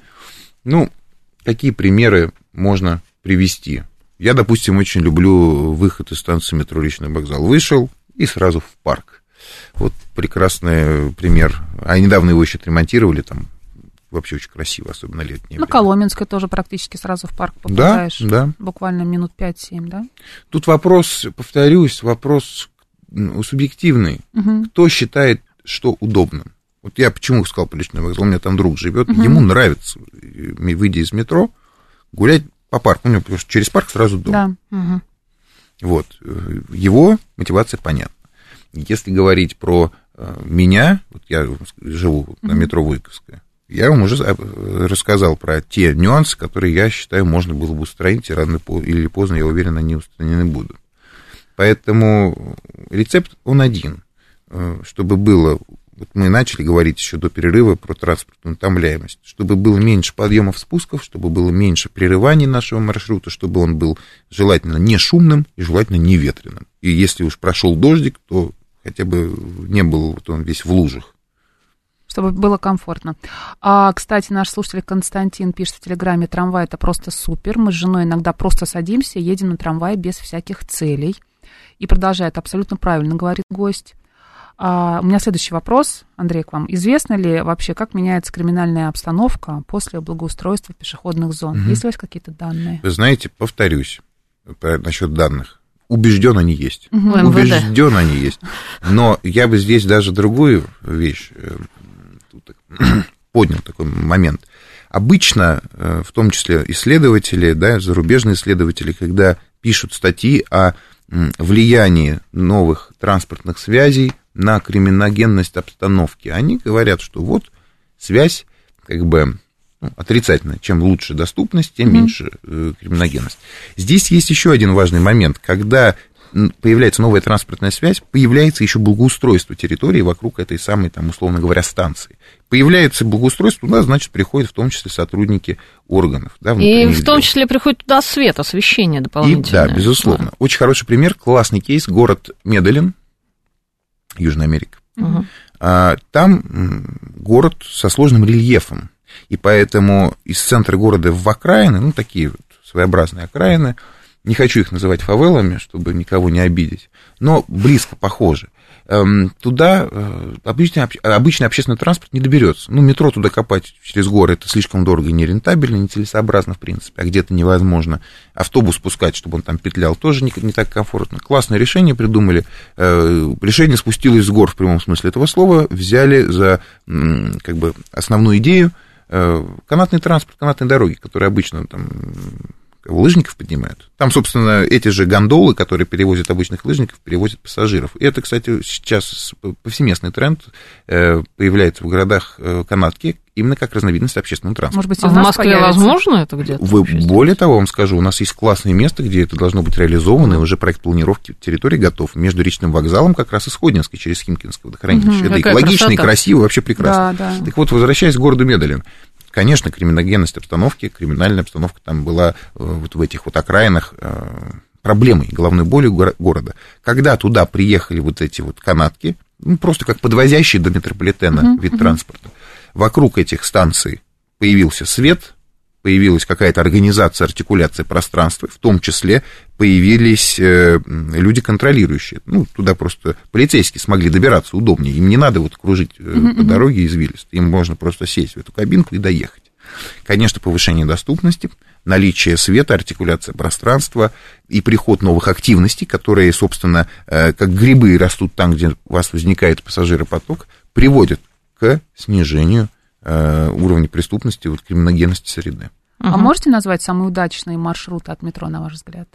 Ну, какие примеры можно привести? Я, допустим, очень люблю выход из станции метро Личный вокзал. Вышел и сразу в парк. Вот прекрасный пример. А недавно его еще отремонтировали, там вообще очень красиво, особенно летнее На время. Коломенской тоже практически сразу в парк Да, попадаешь. да. Буквально минут 5-7, да? Тут вопрос, повторюсь, вопрос субъективный. Мгм. Кто считает, что удобным? Вот я почему сказал по личный вокзал, у меня там друг живет, ему нравится, выйдя из метро, гулять по парку. У него потому что через парк сразу дом. Да. Мгм. Вот. э, Его мотивация понятна. Если говорить про э, меня, вот я живу на метро Выковская, я вам уже э, рассказал про те нюансы, которые я считаю можно было бы устранить, и рано или поздно, я уверен, они устранены будут. Поэтому рецепт, он один. Чтобы было, вот мы начали говорить еще до перерыва про транспортную утомляемость, чтобы было меньше подъемов, спусков, чтобы было меньше прерываний нашего маршрута, чтобы он был желательно не шумным и желательно не ветреным. И если уж прошел дождик, то хотя бы не был вот он весь в лужах. чтобы было комфортно. А, кстати, наш слушатель Константин пишет в Телеграме, трамвай это просто супер. Мы с женой иногда просто садимся, едем на трамвае без всяких целей. И продолжает, абсолютно правильно говорит гость. А, у меня следующий вопрос, Андрей, к вам. Известно ли вообще, как меняется криминальная обстановка после благоустройства пешеходных зон? Мгм. Есть ли у вас какие-то данные? Вы знаете, повторюсь по- насчет данных. Убежден они есть. У МВД. Убежден они есть. Но я бы здесь даже другую вещь э, поднял такой момент. Обычно, э, в том числе исследователи, да, зарубежные исследователи, когда пишут статьи о влиянии новых транспортных связей на криминогенность обстановки, они говорят, что вот связь как бы ну, отрицательная. Чем лучше доступность, тем меньше э, криминогенность. Здесь есть еще один важный момент. Когда появляется новая транспортная связь, появляется еще благоустройство территории вокруг этой самой, там, условно говоря, станции. Появляется благоустройство, туда, значит, приходят в том числе сотрудники органов. Да, И в том дел. числе приходит туда свет, освещение И, дополнительное. да, безусловно. Очень хороший пример, классный кейс, город Меделин, Южная Америка. Мгм. А, Там город со сложным рельефом, и поэтому из центра города в окраины, ну, такие вот своеобразные окраины, не хочу их называть фавелами, чтобы никого не обидеть, но близко похожи. Эм, Туда э, обычный, об- обычный общественный транспорт не доберется. Ну, метро туда копать через горы это слишком дорого и нерентабельно, нецелесообразно, в принципе, а где-то невозможно. Автобус пускать, чтобы он там петлял, тоже не, не так комфортно. Классное решение придумали. Э, Решение спустилось с гор в прямом смысле этого слова, взяли за как бы основную идею э, канатный транспорт, канатные дороги, которые обычно там лыжников поднимают. Там, собственно, эти же гондолы, которые перевозят обычных лыжников, перевозят пассажиров. И это, кстати, сейчас повсеместный тренд. э, Появляется в городах э, канатки именно как разновидность общественного транспорта. Может быть, и А в Москве появится? возможно это где-то? Вы, более того, вам скажу, у нас есть классное место, где это должно быть реализовано, и уже проект планировки территории готов. Между речным вокзалом как раз и Сходнинской, через Химкинское водохранилище. Мгм, это экологично и красота. красиво, вообще прекрасно. Да, да. Так вот, возвращаясь к городу Медалин, конечно, криминогенность обстановки, криминальная обстановка там была э, вот в этих вот окраинах э, проблемой, головной болью горо- города. Когда туда приехали вот эти вот канатки, ну, просто как подвозящие до метрополитена вид транспорта, вокруг этих станций появился свет, появилась какая-то организация, артикуляция пространства, в том числе появились э, люди контролирующие. Ну, туда просто полицейские смогли добираться удобнее. Им не надо вот кружить э, по дороге извилисто. Им можно просто сесть в эту кабинку и доехать. Конечно, повышение доступности, наличие света, артикуляция пространства и приход новых активностей, которые, собственно, э, как грибы растут там, где у вас возникает пассажиропоток, приводят к снижению уровня преступности, вот, криминогенности среды. А Мгм. можете назвать самые удачные маршруты от метро, на ваш взгляд?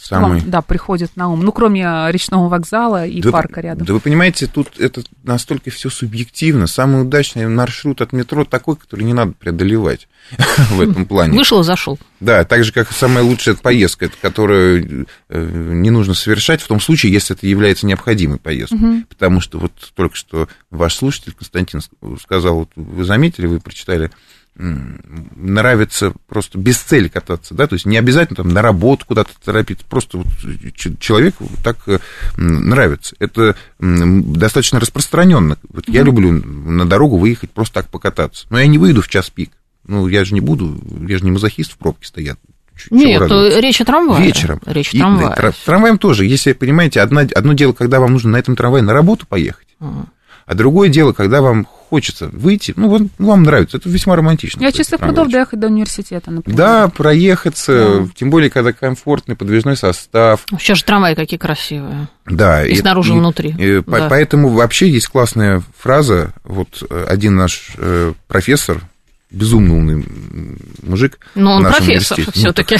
Самый... вам, да, приходит на ум. Ну, кроме э, речного вокзала и Да, парка рядом. Да вы понимаете, тут это настолько все субъективно. Самый удачный маршрут от метро такой, который не надо преодолевать в этом плане. Вышел и зашел. Да, так же, как и самая лучшая поездка, которую э, не нужно совершать в том случае, если это является необходимой поездкой. Потому что вот только что ваш слушатель Константин сказал, вот вы заметили, вы прочитали, нравится просто без цели кататься, да, то есть не обязательно там на работу куда-то торопиться, просто вот человеку так э, нравится. Это достаточно распространенно. Вот я люблю на дорогу выехать просто так покататься, но я не выйду в час пик. Ну, я же не буду, я же не мазохист в пробке стоят. Нет, радоваться? речь о трамвае. Вечером. Речь о И, трамвае. да, тра- трамваем тоже. Если, понимаете, одна, одно дело, когда вам нужно на этом трамвае на работу поехать, Мгм. а другое дело, когда вам хочется выйти, ну, вот, ну, вам нравится, это весьма романтично. Я трамвай. прудов доехать до университета, например. Да, проехаться, тем более, когда комфортный подвижной состав. Сейчас же трамваи какие красивые. Да, И снаружи, и внутри. и Да. Поэтому вообще есть классная фраза. Вот э, один наш э, профессор, безумно умный мужик. Но в он профессор ну, все-таки.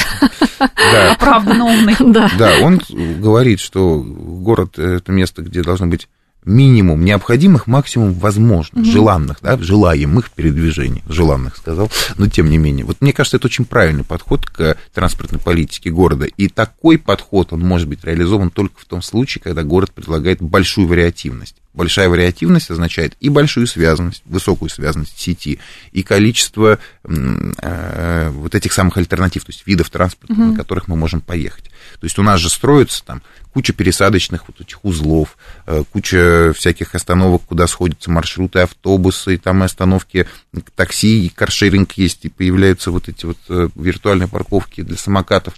Да, Оправданно умный. Да. Да, он говорит, что город – это место, где должно быть минимум необходимых, максимум возможных, желанных, да, желаемых передвижений. Желанных, сказал, но тем не менее. Вот мне кажется, это очень правильный подход к транспортной политике города. И такой подход, он может быть реализован только в том случае, когда город предлагает большую вариативность. Большая вариативность означает и большую связанность, высокую связанность сети, и количество э, вот этих самых альтернатив, то есть видов транспорта, на которых мы можем поехать. То есть у нас же строится там куча пересадочных вот этих узлов, э, куча всяких остановок, куда сходятся маршруты, автобусы, и там и остановки такси, и каршеринг есть, и появляются вот эти вот э, виртуальные парковки для самокатов.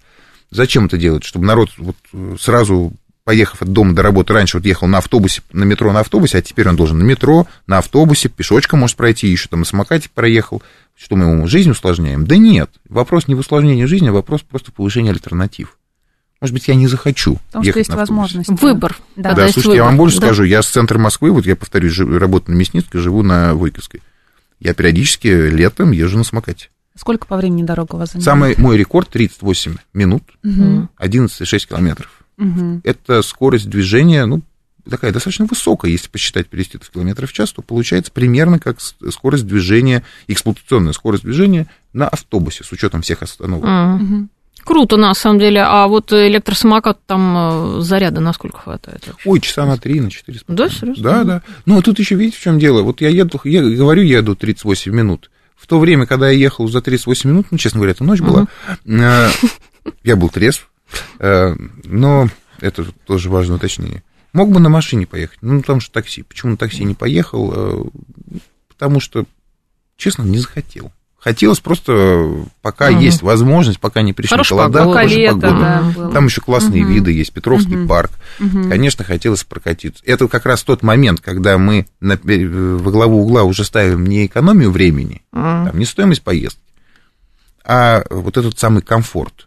Зачем это делать? Чтобы народ вот э, сразу поехав от дома до работы, раньше вот ехал на автобусе, на метро на автобусе, а теперь он должен на метро, на автобусе, пешочком может пройти, еще там на самокате проехал, что мы ему жизнь усложняем? Да нет, вопрос не в усложнении жизни, а вопрос просто повышения альтернатив. Может быть, я не захочу Потому ехать что есть на автобусе. возможность. Выбор. Да. Да, есть слушайте, я выбор. вам больше Да. скажу, я с центра Москвы, вот я повторюсь, работаю на Мясницкой, живу на Войковской. Я периодически летом езжу на самокате. Сколько по времени дорога у вас занимает? Самый мой рекорд 38 минут, Мгм. 11,6 километров. Мгм. Это скорость движения, ну, такая достаточно высокая, если посчитать, перевести это в километров в час, то получается примерно как скорость движения, эксплуатационная скорость движения на автобусе, с учетом всех остановок. Мгм. Круто, на самом деле. А вот электросамокат там э, заряда насколько хватает? вообще? Ой, часа на 3, на 4. Да, серьезно? Да, да. Ну, а тут еще видите, в чем дело? Вот я еду, я говорю, еду 38 минут. В то время, когда я ехал за 38 минут, ну, честно говоря, это ночь была, э, я был трезв, но это тоже важное уточнение. Мог бы на машине поехать, ну, потому что такси. Почему на такси не поехал? Э, Потому что, честно, не захотел. Хотелось просто, э, пока Мгм. есть возможность, пока не пришли Хорошая холода, погода. Хорошая лето, погода. да. Там еще классные Мгм. виды есть, Петровский Мгм. парк. Мгм. Конечно, хотелось прокатиться. Это как раз тот момент, когда мы на, пе- во главу угла уже ставим не экономию времени, Мгм. там, не стоимость поездки, а вот этот самый комфорт.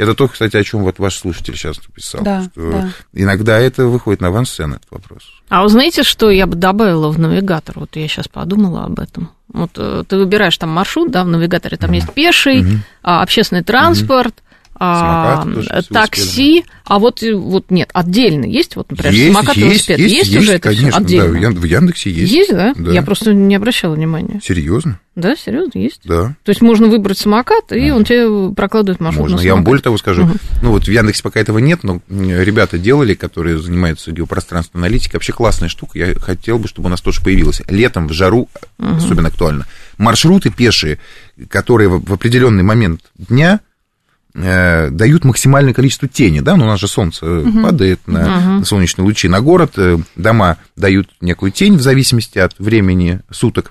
Это то, кстати, о чем вот ваш слушатель сейчас написал. Да, что да. Иногда это выходит на авансцену, этот вопрос. А вы знаете, что я бы добавила в навигатор? Вот я сейчас подумала об этом. Вот э, ты выбираешь там маршрут, да, в навигаторе там есть пеший, а, общественный транспорт, а, такси, а вот, э, вот нет, отдельно есть, вот, например, есть, самокат, есть, велосипед, есть, есть, есть, уже это конечно, отдельно? да, в Ян- в Яндексе есть. Есть, да? Да. Я просто не обращала внимания. Серьезно? Да, серьезно, есть. Да. То есть можно выбрать самокат, и он тебе прокладывает маршрут Можно. Я вам более того скажу. Мгм. Ну, вот в Яндексе пока этого нет, но ребята делали, которые занимаются геопространственной аналитикой. Вообще классная штука. Я хотел бы, чтобы у нас тоже появилась. Летом в жару особенно актуально. Маршруты пешие, которые в определенный момент дня дают максимальное количество тени, да, ну, у нас же солнце э, падает на, на солнечные лучи на город, э, дома дают некую тень в зависимости от времени суток,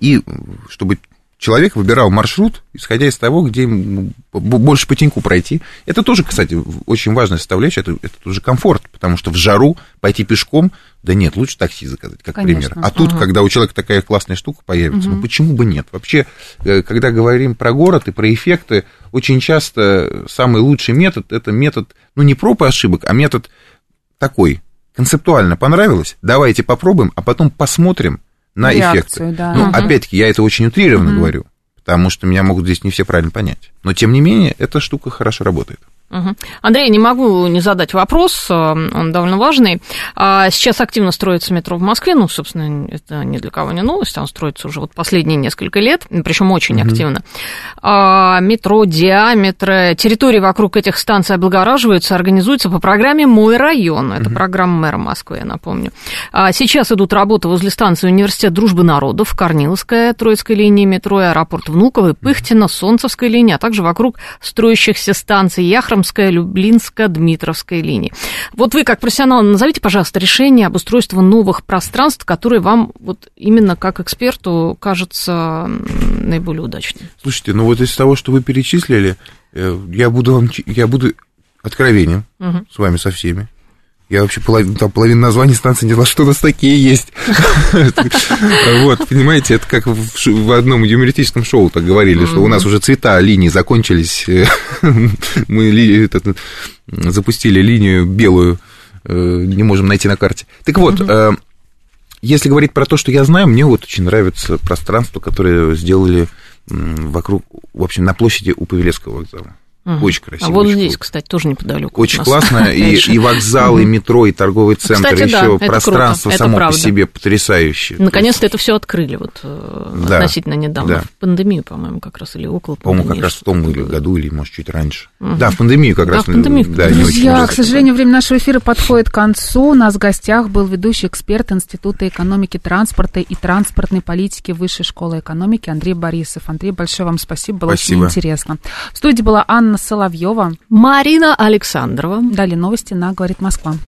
и э, чтобы человек выбирал маршрут, исходя из того, где ему больше по теньку пройти. Это тоже, кстати, очень важная составляющая, это, это тоже комфорт, потому что в жару пойти пешком, да нет, лучше такси заказать, как Конечно. пример. А тут, когда у человека такая классная штука появится, ну почему бы нет? Вообще, э, когда говорим про город и про эффекты, очень часто самый лучший метод, это метод, ну не проб и ошибок, а метод такой, концептуально понравилось, давайте попробуем, а потом посмотрим на Реакцию, эффекты. да. Ну, Мгм. опять-таки, я это очень утрированно говорю, потому что меня могут здесь не все правильно понять. Но, тем не менее, эта штука хорошо работает. Андрей, не могу не задать вопрос, э, он довольно важный. А, Сейчас активно строится метро в Москве, ну, собственно, это ни для кого не новость, оно строится уже вот последние несколько лет, причем очень активно. А, Метро, диаметры, территории вокруг этих станций облагораживаются, организуются по программе «Мой район». Это программа мэра Москвы, я напомню. А, Сейчас идут работы возле станции Университет Дружбы Народов, Корниловская, Троицкая линия метро, аэропорт Внуково, Пыхтина, Солнцевская линия, а также вокруг строящихся станций Яхромская, Люблинская, Дмитровская линии. Вот вы, как профессионал, назовите, пожалуйста, решение об устройстве новых пространств, которые вам вот именно как эксперту кажется наиболее удачным. Слушайте, ну вот из того, что вы перечислили, э, я буду вам, я буду откровенен Мгм. с вами со всеми. Я вообще половину, там половину названий станции не знала, что у нас такие есть. Вот, понимаете, это как в одном юмористическом шоу так говорили, что у нас уже цвета линии закончились. Мы запустили линию белую, э, не можем найти на карте. Так вот, э, если говорить про то, что я знаю, мне вот очень нравится пространство, которое сделали вокруг, в общем, на площади у Павелецкого вокзала. Очень красиво. А вот очень здесь, круто. кстати, тоже неподалеку. Очень классно, и, и вокзал, и метро, и торговый центр, Кстати, да, еще это пространство круто, это само по себе потрясающее. Наконец-то это все открыли вот э, Да, относительно недавно. да. В пандемию, по-моему, как раз или около По-моему, как раз в том или году, или, может, чуть раньше. Мгм. Да, в пандемию как Да, раз. в пандемию, Да, не очень Друзья, много. к сожалению, время нашего эфира подходит к концу. У нас в гостях был ведущий эксперт Института экономики транспорта и транспортной политики Высшей школы экономики Андрей Борисов. Андрей, большое вам спасибо, было Спасибо. очень интересно. В студии была Анна Соловьева. Марина Александрова. Далее новости на «Говорит Москва».